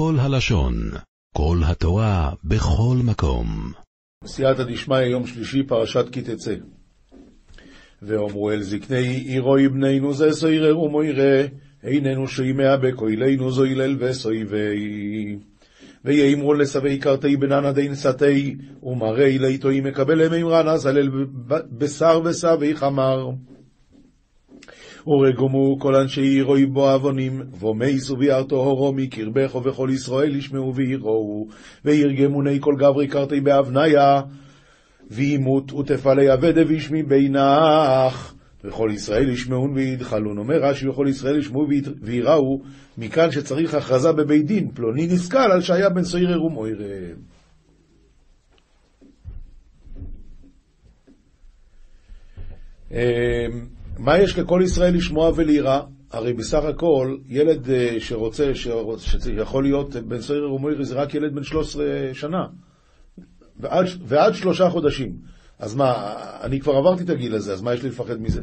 כל הלשון, כל התורה, בכל מקום. סייעתא דשמיא, יום שלישי, פרשת כי תצא. ואומרו אל זקני עירוי בנינו זה סוירר ומוירא, איננו שימיה בכוילנו זו הלל וסויבי. ויאמרו לסבי קרתי בננה דין סתי, ומראי ליטוי מקבל מימרן אז הלל בשר וסבי חמר. ורגומו כל אנשי עירוי בו עוונים, ומייסו ביארתו הורו מקרבך ובכל ישראל ישמעו ויראו, וירגמוני כל גברי קרתי באבניה, וימות ותפלי אבדה וישמי בינך. וכל ישראל ישמעון וידחלון. אומר רש"י, וכל ישראל ישמעו ויראו, מכאן שצריך הכרזה בבית דין, פלוני נסכל על שהיה בן סוירר ומוירר. מה יש לכל ישראל לשמוע ולירא? הרי בסך הכל, ילד שרוצה, שיכול להיות בן סוירר ומוירר זה רק ילד בן 13 שנה, ועד, ועד שלושה חודשים. אז מה, אני כבר עברתי את הגיל הזה, אז מה יש לי לפחד מזה?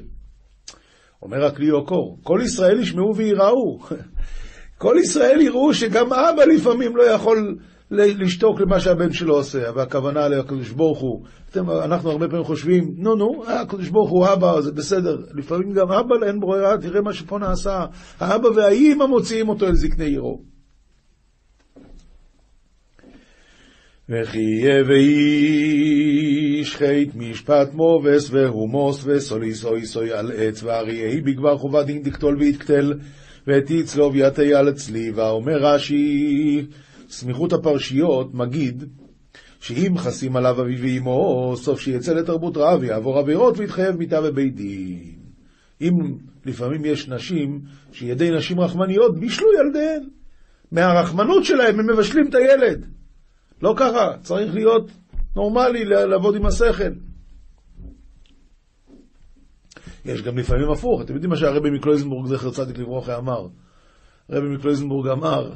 אומר הכלי עוקור, כל ישראל ישמעו וייראו. כל ישראל יראו שגם אבא לפעמים לא יכול לשתוק למה שהבן שלו עושה, והכוונה לקדוש ברוך הוא. אתם, אנחנו הרבה פעמים חושבים, נו נו, הקדוש ברוך הוא אבא, זה בסדר. לפעמים גם אבא אין ברירה, תראה מה שפה נעשה. האבא והאימא מוציאים אותו אל זקני עירו. וכי יהיה ואיש חית משפט מובס והומוס וסוליס אוי סוי על עץ ואריהי בגבר חובה דין דקטול ויתקטל ותצלוב יתה על צליבה. אומר רש"י, סמיכות הפרשיות מגיד שאם חסים עליו אביו ואמו, סוף שיצא לתרבות רעב יעבור עבירות ויתחייב מיתה בבית דין. אם לפעמים יש נשים שידי נשים רחמניות בישלו ילדיהן, מהרחמנות שלהם הם מבשלים את הילד. לא ככה, צריך להיות נורמלי, לעבוד עם השכל. יש גם לפעמים הפוך, אתם יודעים מה שהרבי מקלויזנבורג, זכר צדיק לברכה, אמר? הרבי מקלויזנבורג אמר,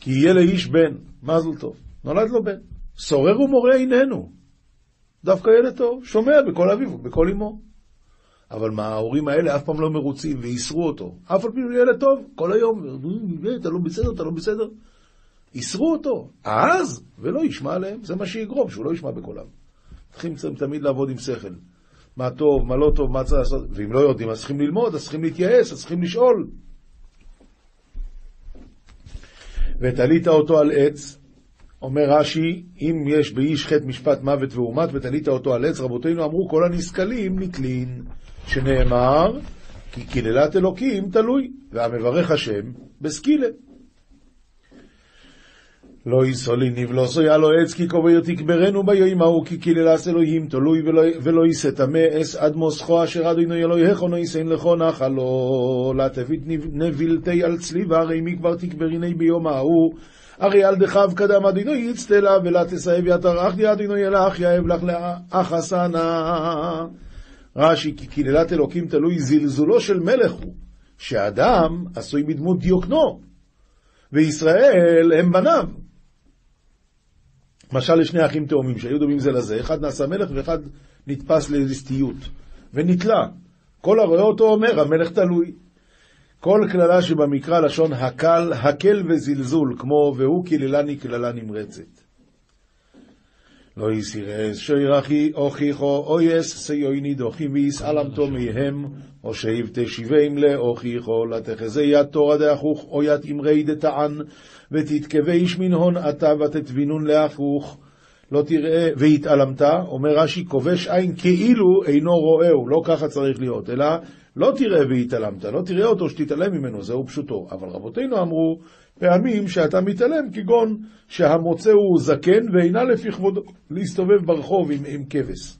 כי יהיה לאיש בן, מזל טוב, נולד לו בן, סורר ומורה עינינו, דווקא ילד טוב, שומע בקול אביו ובקול אמו. אבל מה, ההורים האלה אף פעם לא מרוצים ואיסרו אותו. אף על פי הוא ילד טוב, כל היום, אתה לא בסדר, אתה לא בסדר. איסרו אותו, אז, ולא ישמע עליהם, זה מה שיגרום, שהוא לא ישמע בקולם. צריכים תמיד לעבוד עם שכל. מה טוב, מה לא טוב, מה צריך לעשות, ואם לא יודעים, אז צריכים ללמוד, אז צריכים להתייעץ, אז צריכים לשאול. ותלית אותו על עץ, אומר רש"י, אם יש באיש חטא משפט מוות ואומת ותלית אותו על עץ, רבותינו אמרו כל הנסכלים נתלין, שנאמר, כי קללת אלוקים תלוי, והמברך השם בסקילה. לא יסולי נבלוסו יעלו עץ כי קובר תקברנו ביום ההוא כי קללס אלוהים תלוי ולא יישא טמא אס עד מוסכו אשר אדינו אלוהיכו לא יישאין לכו נחלו. לה תבית נבילתי על צליבה הרי מי כבר תקבריני ביום ההוא הרי על דחב קדם אדינו יצטלה ולה תסאב יתר די אדינו ילך יאב לך לאח אסנה רש"י כי קללת אלוקים תלוי זלזולו של מלך הוא שאדם עשוי בדמות דיוקנו. וישראל הם בניו משל לשני אחים תאומים שהיו דומים זה לזה, אחד נעשה מלך ואחד נתפס לליסטיות ונתלה. כל הרואה אותו אומר, המלך תלוי. כל קללה שבמקרא לשון הקל, הקל וזלזול, כמו והוא קללני קללה נמרצת. לא יסירס שוירחי אוכיחו אויס סיויני דוחי ויסעלמתו מהם או שאיב תשיבם לאוכיחו לתחזה יד תורא דאחוך או יד אמרי דתען ותתקווה איש מן הון אתה ותתבינון לאחוך. לא תראה והתעלמת אומר רש"י כובש עין כאילו אינו רואהו לא ככה צריך להיות אלא לא תראה והתעלמת לא תראה אותו שתתעלם ממנו זהו פשוטו אבל רבותינו אמרו פעמים שאתה מתעלם, כגון שהמוצא הוא זקן ואינה לפי כבודו להסתובב ברחוב עם, עם כבש.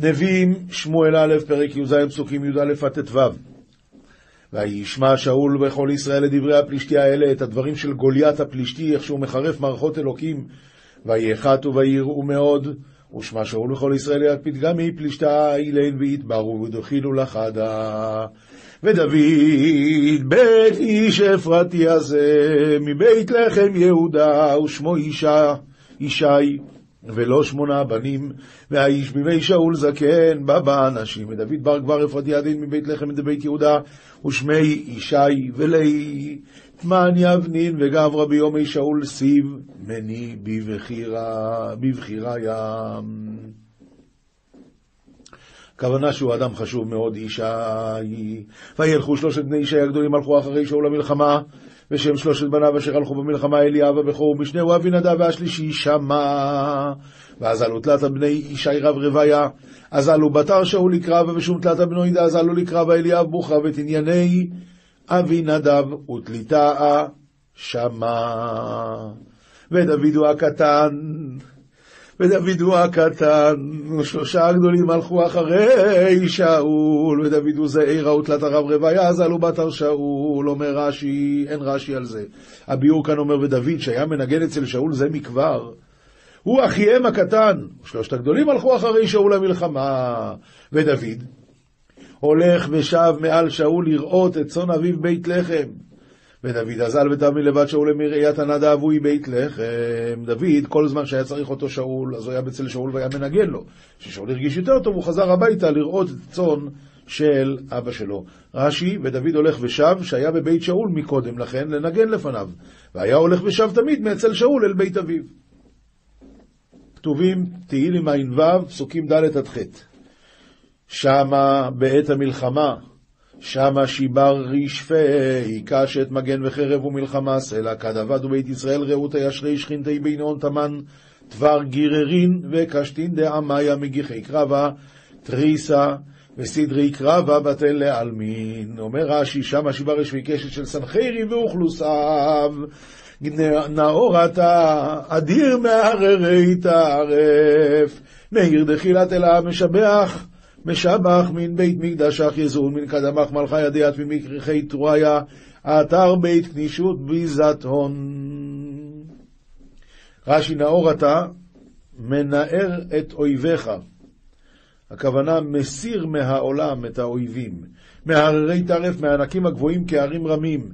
נביאים, שמואל א', פרק י"ז, פסוקים י"א עד ט"ו. וישמע שאול וכל ישראל לדברי הפלישתי האלה, את הדברים של גוליית הפלישתי, איך שהוא מחרף מערכות אלוקים. ויחתו ויראו מאוד, ושמע שאול וכל ישראל יד פתגמי פלישתה אילן ויתברו ודחילו לחדה. ודוד בית איש אפרתי הזה מבית לחם יהודה ושמו אישה, ישי ולא שמונה בנים, והאיש בימי שאול זקן, בא באנשים, ודוד בר כבר אפרתי הדין מבית לחם מדבית יהודה, ושמי ישי ולי, תמן יבנין וגברא ביומי שאול סיב, מני בבחירה, ים. הכוונה שהוא אדם חשוב מאוד, ישי. וילכו שלושת בני ישי הגדולים, הלכו אחרי שאול למלחמה, ושם שלושת בניו אשר הלכו במלחמה, אליאב הבכור ומשנהו אבינדב והשלישי שמע. ואז עלו תלת בני ישי רב רוויה, אז עלו בתר שאול לקרב, ושום תלת בנו ידע, אז עלו לקרב אליאב בוכרה, ואת ענייני אבינדב ותליטה שמע. ודוד הוא הקטן, ודוד הוא הקטן, ושלושה הגדולים הלכו אחרי שאול, ודוד הוא זעירה ותלת הרב רוויה, עלו בתר שאול, אומר רש"י, אין רש"י על זה. הביאור כאן אומר, ודוד שהיה מנגן אצל שאול זה מכבר, הוא אחיהם הקטן, שלושת הגדולים הלכו אחרי שאול למלחמה, ודוד הולך ושב מעל שאול לראות את צאן אביו בית לחם. ודוד אזל ותמי לבד שאול למראיית הנדב הוא בית לחם. דוד, כל זמן שהיה צריך אותו שאול, אז הוא היה בצל שאול והיה מנגן לו. כששאול הרגיש יותר טוב, הוא חזר הביתה לראות את צאן של אבא שלו. רש"י, ודוד הולך ושב, שהיה בבית שאול מקודם לכן, לנגן לפניו. והיה הולך ושב תמיד מאצל שאול אל בית אביו. כתובים תהילים ע"ו, פסוקים ד' עד ח'. שמה בעת המלחמה, שמה שיבר רשפי, קשת מגן וחרב ומלחמה, סלע כד עבד ובית ישראל רעות הישרי שכינתי בינון תמן, דבר גיררין וקשתין דעמיה מגיחי קרבה, תריסה וסדרי קרבה בתן לעלמין. אומר רש"י, שמה שיבר רשפי קשת של סנחרי ואוכלוסיו. נאור אתה, אדיר מהררי טרף, מאיר דחילת אלה משבח, משבח מן בית מקדשך יזון, מן קדמך מלכה ידיעת ממקרחי טרויה, אתר בית כנישות ביזת הון. רש"י נאור אתה, מנער את אויביך. הכוונה מסיר מהעולם את האויבים. מהררי טרף, מהענקים הגבוהים כהרים רמים.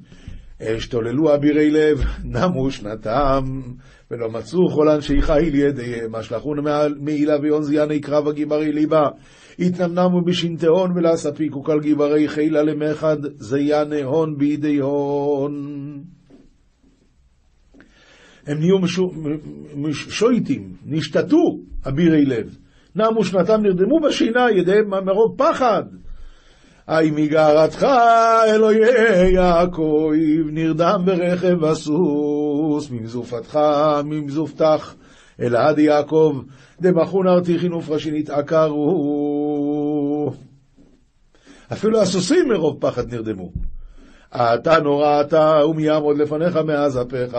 אשתוללו אבירי לב, נמו שנתם, ולא מצאו כל אנשי חיל ידיהם, השלכון מעילה ויונזיאני קרב הגיברי ליבה, התנמנמו בשנתהון ולהספיקו כל גיברי חילה למחד, זייני הון בידי הון. הם נהיו שויטים, נשתתו אבירי לב, נמו שנתם, נרדמו בשינה, ידיהם מרוב פחד. היי מגערתך אלוהי יעקב, נרדם ברכב הסוס, ממזופתך, ממזופתך, אלעד יעקב, דמחון ארתיכין ופרשין התעקרו. אפילו הסוסים מרוב פחד נרדמו. אתה נורא אתה, ומי יעמוד לפניך מאז אפיך,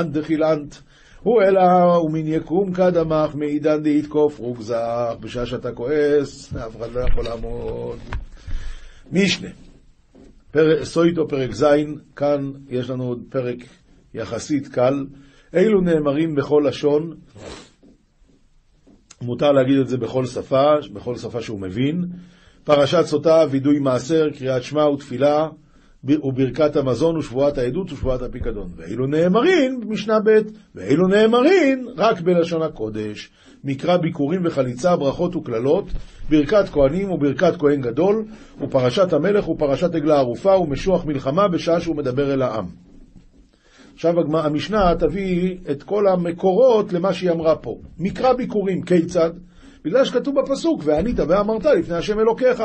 אנט דחילנט. הוא אלא ומן יקום קדמך, מעידן דהתקוף רוגזך, בשעה שאתה כועס, אף אחד לא יכול לעמוד. משנה, פר... סויטו פרק ז', כאן יש לנו עוד פרק יחסית קל. אילו נאמרים בכל לשון, מותר להגיד את זה בכל שפה, בכל שפה שהוא מבין. פרשת סוטה, וידוי מעשר, קריאת שמע ותפילה, וברכת המזון ושבועת העדות ושבועת הפיקדון. ואילו נאמרים, משנה ב', ואילו נאמרים רק בלשון הקודש. מקרא ביקורים וחליצה, ברכות וקללות, ברכת כהנים וברכת כהן גדול, ופרשת המלך ופרשת עגלה ערופה ומשוח מלחמה בשעה שהוא מדבר אל העם. עכשיו המשנה תביא את כל המקורות למה שהיא אמרה פה. מקרא ביקורים, כיצד? בגלל שכתוב בפסוק, וענית ואמרת לפני השם אלוקיך.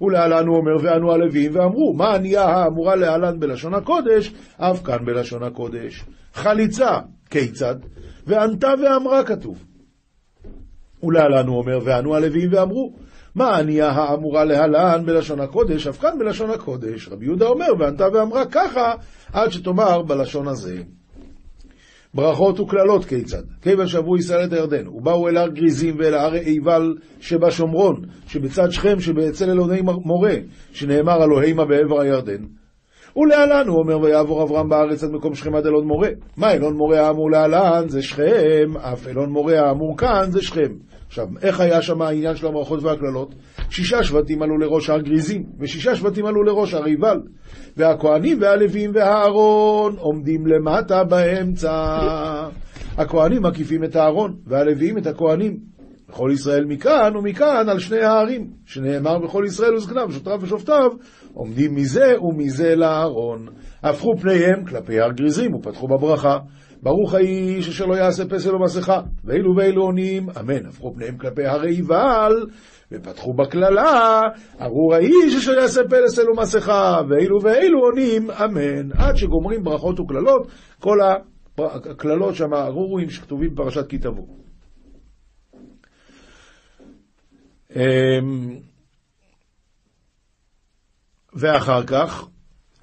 ולהלן הוא אומר, וענו הלווים ואמרו, מה ענייה האמורה להלן בלשון הקודש, אף כאן בלשון הקודש. חליצה, כיצד? וענתה ואמרה כתוב. ולהלן הוא אומר, וענו הלווים ואמרו, מה ענייה האמורה להלן בלשון הקודש, אף כאן בלשון הקודש. רבי יהודה אומר, וענתה ואמרה ככה, עד שתאמר בלשון הזה. ברכות וקללות כיצד? כיוון שעברו ישראל את הירדן, ובאו אל הר גריזים ואל הר עיבל שבשומרון, שבצד שכם, שבאצל אלוהי מורה, שנאמר אלוהימה בעבר הירדן. ולהלן הוא אומר, ויעבור אברהם בארץ עד מקום שכם עד אלון מורה. מה אלון מורה האמור להלן? זה שכם, אף אלון מורה האמור כאן זה שכם. עכשיו, איך היה שם העניין של הברכות והקללות? שישה שבטים עלו לראש הר גריזים, ושישה שבטים עלו לראש הר עיבל. והכהנים והלווים והארון עומדים למטה באמצע. הכהנים מקיפים את הארון, והלוויים את הכהנים. בכל ישראל מכאן ומכאן על שני הערים, שנאמר בכל ישראל וזקניו, שוטריו ושופטיו, עומדים מזה ומזה לארון. הפכו פניהם כלפי הר גריזים ופתחו בברכה. ברוך האיש אשר לא יעשה פסל או מסכה, ואילו ואילו עונים, אמן. הפכו פניהם כלפי הרי עיבל, ופתחו בקללה, ארור האיש אשר יעשה פסל או מסכה, ואילו ואילו עונים, אמן. עד שגומרים ברכות וקללות, כל הקללות שם, ארורים שכתובים בפרשת כי תבוא. אמ, ואחר כך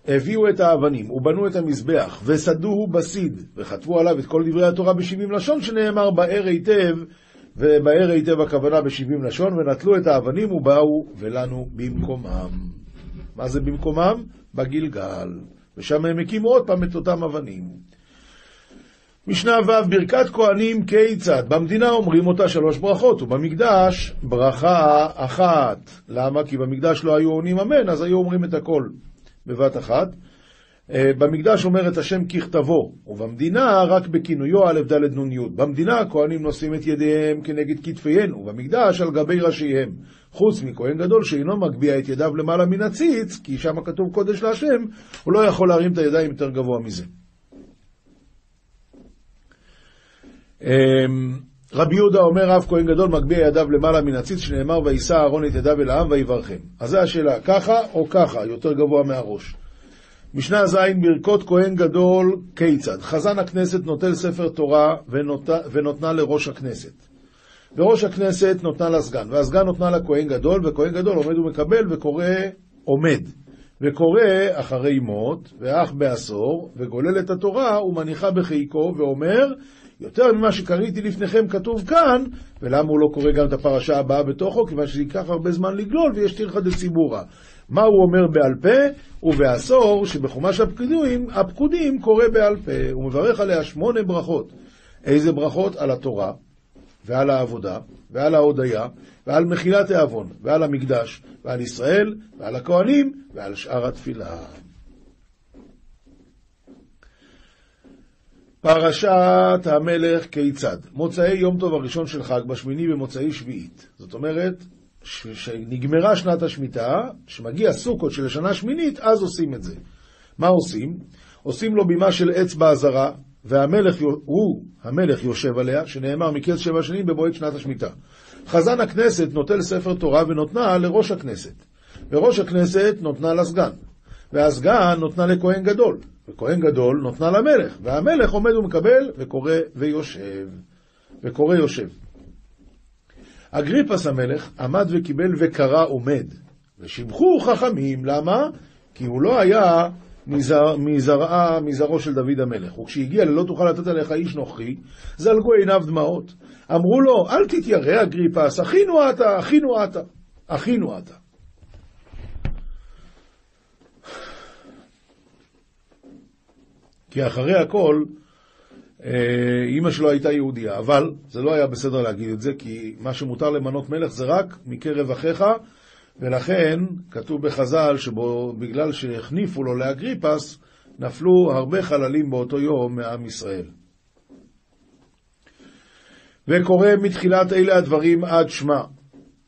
הביאו את האבנים ובנו את המזבח וסדוהו בסיד וכתבו עליו את כל דברי התורה בשבעים לשון שנאמר באר היטב ובאר היטב הכוונה בשבעים לשון ונטלו את האבנים ובאו ולנו במקומם. מה זה במקומם? בגלגל. ושם הם הקימו עוד פעם את אותם אבנים. משנה ו' ברכת כהנים כיצד? במדינה אומרים אותה שלוש ברכות, ובמקדש ברכה אחת. למה? כי במקדש לא היו עונים אמן, אז היו אומרים את הכל בבת אחת. אה, במקדש אומר את השם ככתבו, ובמדינה רק בכינויו א' ד' נ' י'. במדינה הכהנים נושאים את ידיהם כנגד כתפיהן, ובמקדש על גבי ראשיהם. חוץ מכהן גדול שאינו מגביה את ידיו למעלה מן הציץ, כי שם כתוב קודש להשם, הוא לא יכול להרים את הידיים יותר גבוה מזה. רבי יהודה אומר, רב כהן גדול מגביה ידיו למעלה מן הציץ, שנאמר, ויישא אהרון את ידיו אל העם ויברכם. אז זו השאלה, ככה או ככה, יותר גבוה מהראש. משנה ז' ברכות כהן גדול כיצד? חזן הכנסת נוטל ספר תורה ונות... ונותנה לראש הכנסת. וראש הכנסת נותנה לסגן, והסגן נותנה לכהן גדול, וכהן גדול עומד ומקבל וקורא עומד. וקורא אחרי מות, ואח בעשור, וגולל את התורה ומניחה בחיקו, ואומר, יותר ממה שקראתי לפניכם כתוב כאן, ולמה הוא לא קורא גם את הפרשה הבאה בתוכו? כיוון שזה ייקח הרבה זמן לגלול ויש תלכא דציבורא. מה הוא אומר בעל פה? ובעשור שבחומש הפקודים, הפקודים קורא בעל פה. הוא מברך עליה שמונה ברכות. איזה ברכות? על התורה, ועל העבודה, ועל ההודיה, ועל מחילת העוון, ועל המקדש, ועל ישראל, ועל הכהנים, ועל שאר התפילה. פרשת המלך כיצד? מוצאי יום טוב הראשון של חג, בשמיני במוצאי שביעית. זאת אומרת, שנגמרה שנת השמיטה, שמגיע סוכות של השנה השמינית, אז עושים את זה. מה עושים? עושים לו בימה של עץ באזהרה, והמלך, הוא, המלך יושב עליה, שנאמר מקץ שבע שנים במועד שנת השמיטה. חזן הכנסת נוטל ספר תורה ונותנה לראש הכנסת, וראש הכנסת נותנה לסגן, והסגן נותנה לכהן גדול, וכהן גדול נותנה למלך, והמלך עומד ומקבל וקורא ויושב. וקורא יושב. אגריפס המלך עמד וקיבל וקרא עומד, ושיבחו חכמים, למה? כי הוא לא היה מזר, מזרעה, מזרעו של דוד המלך. וכשהגיע ללא תוכל לתת עליך איש נוכרי, זלגו עיניו דמעות. אמרו לו, אל תתיירא אגריפס, אחינו אתה, אחינו אתה, אחינו אתה. כי אחרי הכל, אה, אימא שלו הייתה יהודייה, אבל זה לא היה בסדר להגיד את זה, כי מה שמותר למנות מלך זה רק מקרב אחיך, ולכן כתוב בחז"ל שבגלל שהחניפו לו לאגריפס, נפלו הרבה חללים באותו יום מעם ישראל. וקורא מתחילת אלה הדברים עד שמע.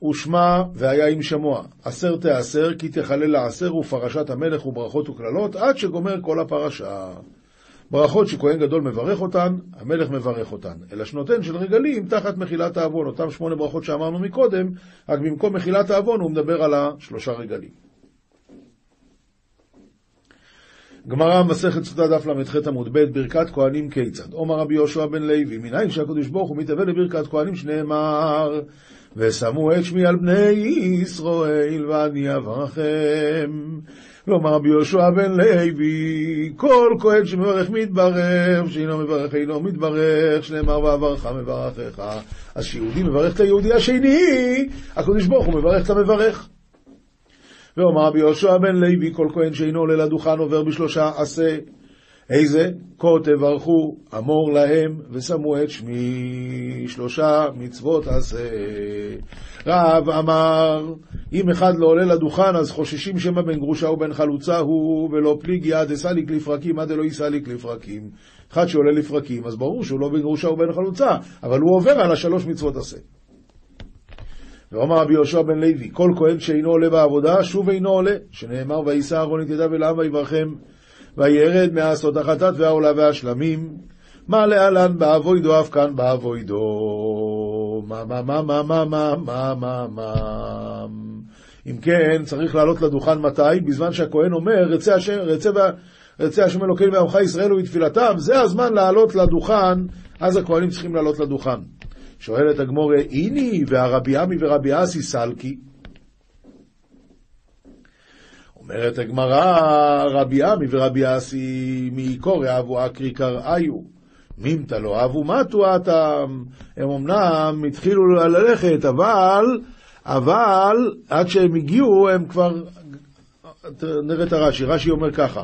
ושמע והיה עם שמוע. עשר תעשר כי תחלל לעשר ופרשת המלך וברכות וקללות עד שגומר כל הפרשה. ברכות שכהן גדול מברך אותן, המלך מברך אותן. אלא שנותן של רגלים תחת מחילת העוון, אותן שמונה ברכות שאמרנו מקודם, רק במקום מחילת העוון הוא מדבר על השלושה רגלים. גמרא מסכת סוטה דף ל"ח עמוד ב' ברכת כהנים כיצד? עומר רבי יהושע בן לוי, מנין שהקדוש ברוך הוא מתהווה לברכת כהנים שנאמר ושמו את שמי על בני ישראל ואני אברכם ואומר רבי יהושע בן לוי, כל כהן שמברך מתברך, שאינו מברך אינו מתברך, שנאמר ואברך מברכך. אז כשיהודי מברך את היהודי השני, הקדוש ברוך הוא מברך את המברך. ואומר רבי יהושע בן לוי, כל כהן שאינו עולה לדוכן עובר בשלושה עשה. איזה? כה תברכו, אמור להם, ושמו את שמי, שלושה מצוות עשה. רב אמר, אם אחד לא עולה לדוכן, אז חוששים שמא בן גרושה ובן חלוצה הוא, ולא פליגי עד אסליק לפרקים, עד אלא יסליק לפרקים. אחד שעולה לפרקים, אז ברור שהוא לא בן גרושה ובן חלוצה, אבל הוא עובר על השלוש מצוות עשה. ואומר רבי יהושע בן לוי, כל כהן שאינו עולה בעבודה, שוב אינו עולה, שנאמר, ויישא אהרון את ידיו אל העם ויברכם, וירד מעשות החטאת והעולה והשלמים, מה להלן באבוידו אף כאן באבוידו, מה מה מה מה מה מה מה מה מה אם כן, צריך לעלות לדוכן מתי? בזמן שהכהן אומר, רצה השם, רצה, רצה השם אלוקינו ועמך ישראל ובתפילתם, זה הזמן לעלות לדוכן, אז הכהנים צריכים לעלות לדוכן. שואלת הגמור, איני והרבי עמי ורבי אסי סלקי. אומרת הגמרא, רבי עמי ורבי אסי מקורא אבו אקרי קראיו. מימתא לא אבו מתו אטם. הם אמנם התחילו ללכת, אבל, אבל עד שהם הגיעו, הם כבר... נראה את הרש"י, רש"י אומר ככה: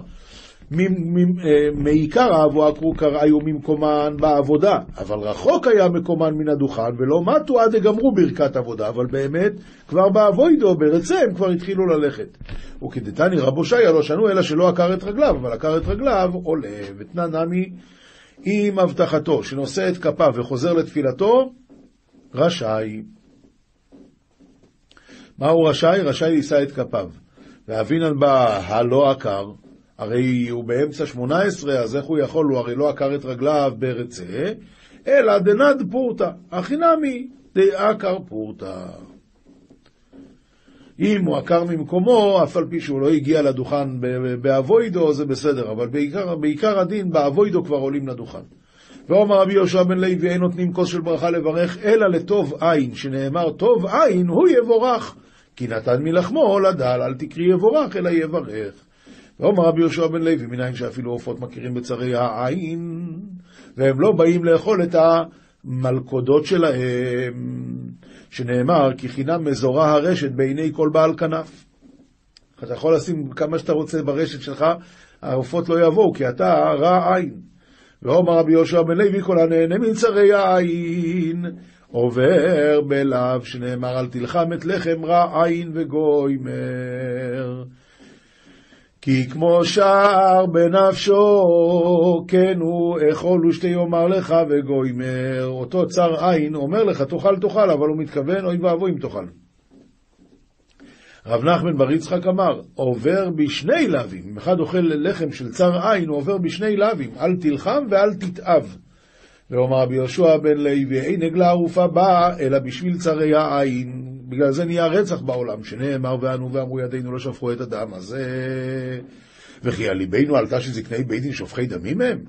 מעיקר אבו עקרו קראיו ממקומן בעבודה, אבל רחוק היה מקומן מן הדוכן, ולא מתו עד דגמרו ברכת עבודה, אבל באמת, כבר באבוידו, ברצה, הם כבר התחילו ללכת. וכדתני רבו שיה לא שנו, אלא שלא עקר את רגליו, אבל עקר את רגליו עולה, ותנא נמי עם הבטחתו, שנושא את כפיו וחוזר לתפילתו, רשאי. מה הוא רשאי? רשאי לישא את כפיו. ואבינן בא הלא עקר, הרי הוא באמצע שמונה עשרה, אז איך הוא יכול? הוא הרי לא עקר את רגליו ברצה, אלא דנד פורתא, הכי נמי דעקר פורתא. אם הוא עקר ממקומו, אף על פי שהוא לא הגיע לדוכן באבוידו, זה בסדר, אבל בעיקר, בעיקר הדין, באבוידו כבר עולים לדוכן. ואומר רבי יהושע בן לוי, אין נותנים כוס של ברכה לברך, אלא לטוב עין, שנאמר טוב עין, הוא יבורך. כי נתן מלחמו לדל, אל תקרי יבורך, אלא יברך. ואומר רבי יהושע בן לוי, מנין שאפילו עופות מכירים בצרי העין, והם לא באים לאכול את המלכודות שלהם, שנאמר, כי חינם מזורה הרשת בעיני כל בעל כנף. אתה יכול לשים כמה שאתה רוצה ברשת שלך, העופות לא יבואו, כי אתה רע עין. ואומר רבי יהושע בן לוי, כל הנהנה מצרי העין, עובר בלאו, שנאמר, אל תלחם את לחם רע עין וגוימר. כי כמו שער בנפשו, כן הוא אכול ושתי יאמר לך וגוימר. אותו צר עין אומר לך, תאכל תאכל, אבל הוא מתכוון, אוי ואבוי אם תאכל. רב נחמן בר יצחק אמר, עובר בשני לאווים. אם אחד אוכל לחם של צר עין, הוא עובר בשני לאווים. אל תלחם ואל תתאב. ואומר רבי יהושע בן לוי, אין עגלה ערופה באה, אלא בשביל צרי העין. בגלל זה נהיה רצח בעולם, שנאמר ואנו ואמרו ידינו לא שפכו את הדם הזה, וכי על ליבנו עלתה שזקני בית דין שופכי דמים הם?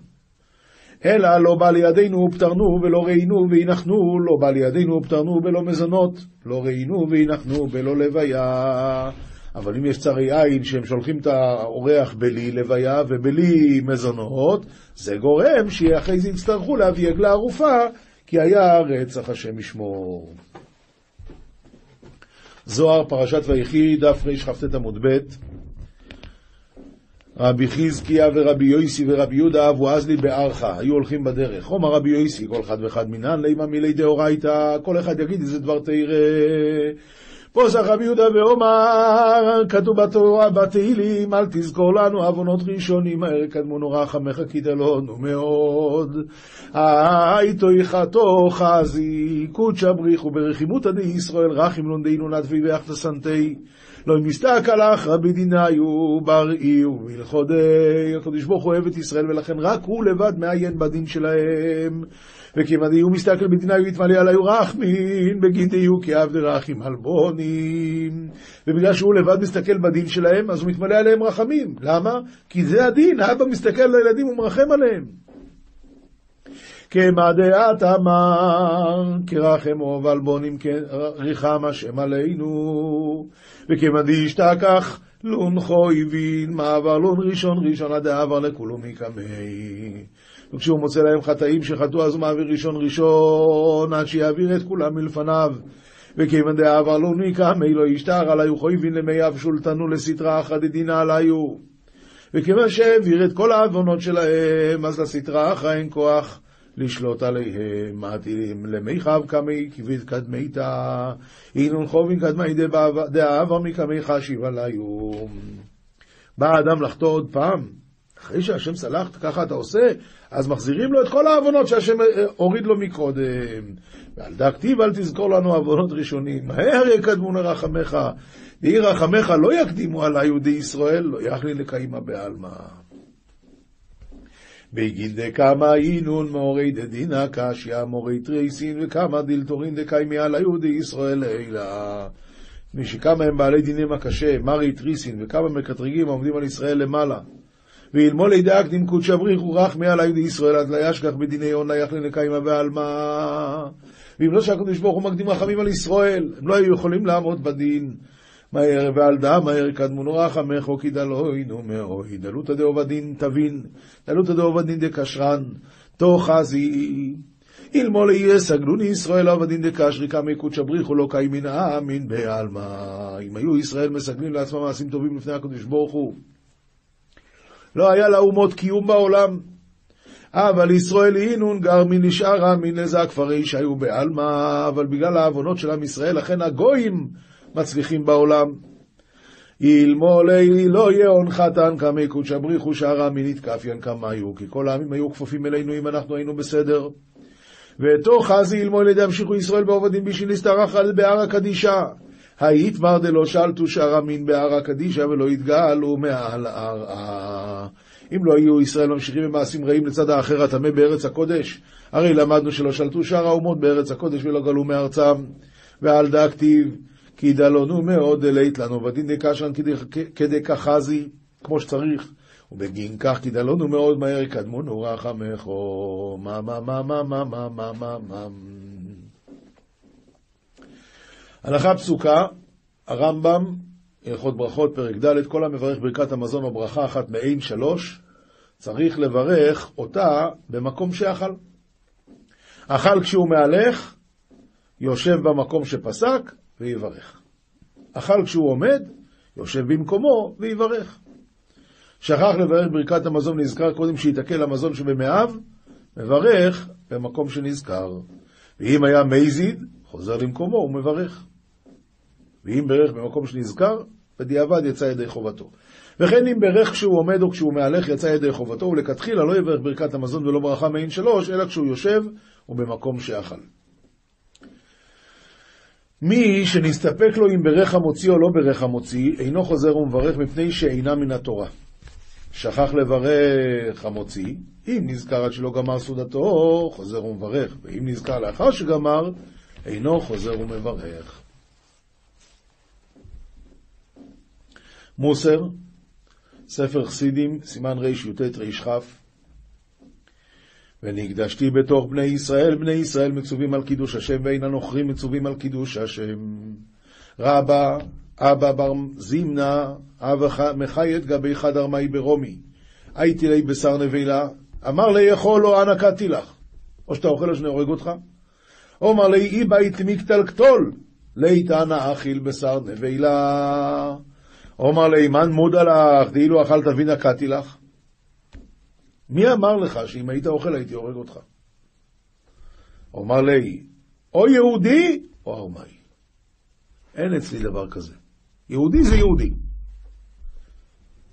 אלא לא בא לידינו ופטרנו ולא ראינו והנחנו, לא בא לידינו ופטרנו בלא מזונות, לא ראינו והנחנו בלא לוויה. אבל אם יש צרי עין שהם שולחים את האורח בלי לוויה ובלי מזונות, זה גורם שאחרי זה יצטרכו להביא עגלה ערופה, כי היה רצח השם ישמור. זוהר, פרשת ויחי, דף רכ"ט עמוד ב' רבי חזקיה ורבי יויסי ורבי יהודה אבו עזלי בארכה, היו הולכים בדרך. אומר רבי יויסי, כל אחד ואחד מינן, לימה מילי דאורייתא, כל אחד יגיד איזה דבר תראה. פוסח רבי יהודה ואומר, כתוב בתורה, בתהילים, אל תזכור לנו עוונות ראשונים, מהר קדמו נורא חמך קידלונו מאוד. הייתו יחתו חזי, קודשא בריחו ברחימותא די ישראל רחים לונדינו נדבי ויחתסנתי. לא מסתק הלך רבי דינאיו בראי ובלכודי. הקדוש ברוך הוא אוהב את ישראל ולכן רק הוא לבד מעיין בדין שלהם. וכיוון דיהו מסתכל בדינאיו יתמלא עליו רחמין, בגין דיהו כי עבדי רחים הלבונים. ובגלל שהוא לבד מסתכל בדין שלהם, אז הוא מתמלא עליהם רחמים. למה? כי זה הדין, האבא מסתכל על הילדים ומרחם עליהם. כמה דעת אמר, כרחמו ועלבונים כריחם השם עלינו, וכמה דשתכח לון חויבין, מעבר לון ראשון ראשון עד העבר לכולו מקמי. וכשהוא מוצא להם חטאים שחטאו אז הוא מעביר ראשון ראשון עד שיעביר את כולם מלפניו. וכיוון דעבר לון מקמי לא ישתר עליו חויבין למי אב שולטנו לסטרא אחא דדינא עליו. וכיוון שהעביר את כל העוונות שלהם, אז לסטרה אחא אין כוח לשלוט עליהם. מעטילים למיכב קמי כבית קדמיתא, אינון חובין קדמי דאבה מקמי חשיב עליום. בא האדם לחטוא עוד פעם, אחרי שהשם סלח, ככה אתה עושה, אז מחזירים לו את כל העוונות שהשם אה, הוריד לו מקודם. ועל דא כתיב אל תזכור לנו עוונות ראשונים, מהר יקדמו לרחמך, דהי רחמך לא יקדימו על היהודי ישראל, לא יכלי לקיימה בעלמא. בגיד דקמא אינון מורי דדינא קשיא מורי תריסין וכמה דילתורין דקיימי על היהודי ישראל אלה. מי שכמה הם בעלי דינים הקשה, מרי תריסין וכמה מקטרגים העומדים על ישראל למעלה. ואילמו לידי אקדים קודש אבריחו רחמי על היהודי ישראל עד לישכח בדיני עון ליחלי נקיימה בעלמא. ואם לא שהקדוש ברוך הוא מקדים רחמים על ישראל, הם לא היו יכולים לעמוד בדין. מהר ועל דא מהר קדמונו רחמך כי דלוינו מאוי דלותא דעובדין תבין דלותא דעובדין דקשרן תאחזי אילמו לאייה סגלוני ישראל עובדין דקשרי קמי קודש בריחו לא קיימין אמין בעלמא אם היו ישראל מסגלים לעצמם מעשים טובים לפני הקדוש ברוך הוא לא היה לאומות קיום בעולם אבל ישראל אינון גר מן נשארה מן לזה הכפרי שהיו בעלמא אבל בגלל העוונות של עם ישראל לכן הגויים מצליחים בעולם. אילמולי לא יהון חתן כמי קודש בריחו שערה מינית כפיין כמיו, כי כל העמים היו כפופים אלינו אם אנחנו היינו בסדר. ותוך חזי אילמולי דהמשיכו ישראל בעובדים בשביל להסתרח על בהר הקדישה. היית מר דלא שלטו שערה מין בהר הקדישה ולא יתגאלו מעל הר אם לא היו ישראל ממשיכים במעשים רעים לצד האחר הטמא בארץ הקודש, הרי למדנו שלא שלטו שאר האומות בארץ הקודש ולא גלו מארצם. ועל דא כתיב כי דלונו מאוד דלית לנו, ודין דקשרן כדקחזי, כמו שצריך. ובגין כך כי דלונו מאוד מהר יקדמונו רחמךו. מה מה מה מה מה מה מה מה מה הלכה פסוקה, הרמב"ם, הלכות ברכות, פרק ד', כל המברך ברכת המזון או ברכה אחת מעין שלוש, צריך לברך אותה במקום שאכל. אכל כשהוא מהלך, יושב במקום שפסק, ויברך. אכל כשהוא עומד, יושב במקומו ויברך. שכח לברך ברכת המזון, נזכר קודם שיתקל המזון שבמאיו, מברך במקום שנזכר. ואם היה מייזיד, חוזר למקומו ומברך. ואם ברך במקום שנזכר, בדיעבד יצא ידי חובתו. וכן אם ברך כשהוא עומד או כשהוא מהלך יצא ידי חובתו, ולכתחילה לא יברך ברכת המזון ולא ברכה מעין שלוש, אלא כשהוא יושב ובמקום שאכל. מי שנסתפק לו אם ברך המוציא או לא ברך המוציא, אינו חוזר ומברך מפני שאינה מן התורה. שכח לברך המוציא, אם נזכר עד שלא גמר סעודתו, חוזר ומברך, ואם נזכר לאחר שגמר, אינו חוזר ומברך. מוסר, ספר חסידים, סימן רי"ט רי"כ ונקדשתי בתוך בני ישראל, בני ישראל מצווים על קידוש השם, ואין הנוכרים מצווים על קידוש השם. רבא, אבא בר זימנה, אבא מחיית גבי חדר מי ברומי. הייתי לי בשר נבלה, אמר לי יכול לו אנא קטי לך. או שאתה אוכל או שאני הורג אותך. אומר לי אי בית מקטל קטול, לית אנא אכיל בשר נבלה. אומר לי מן מודה לך, דאילו אכלת וינה קטי לך. מי אמר לך שאם היית אוכל הייתי הורג אותך? אומר לי, או יהודי או ארמאי. אין אצלי דבר כזה. יהודי זה יהודי.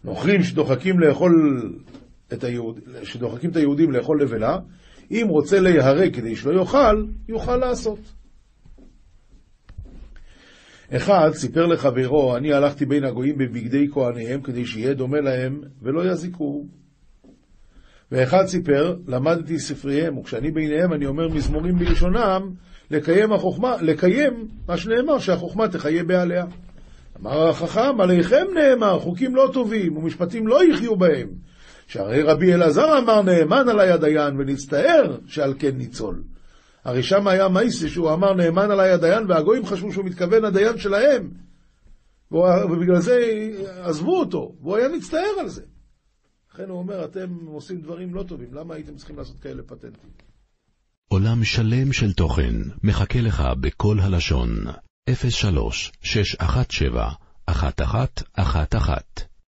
נוכרים שדוחקים לאכול את היהוד... שדוחקים את היהודים לאכול לבלה, אם רוצה להיהרג כדי שלא יאכל, יוכל לעשות. אחד סיפר לחברו, אני הלכתי בין הגויים בבגדי כהניהם כדי שיהיה דומה להם ולא יזיקו. ואחד סיפר, למדתי ספריהם, וכשאני ביניהם אני אומר מזמורים בלשונם, לקיים החוכמה, לקיים מה שנאמר, שהחוכמה תחיה בעליה. אמר החכם, עליכם נאמר, חוקים לא טובים ומשפטים לא יחיו בהם. שהרי רבי אלעזר אמר, נאמן עלי הדיין, ונצטער שעל כן ניצול. הרי שם היה מייסי שהוא אמר, נאמן עלי הדיין, והגויים חשבו שהוא מתכוון הדיין שלהם. ובגלל זה עזבו אותו, והוא היה מצטער על זה. לכן הוא אומר, אתם עושים דברים לא טובים, למה הייתם צריכים לעשות כאלה פטנטים? עולם שלם של תוכן מחכה לך בכל הלשון, 03 617 1111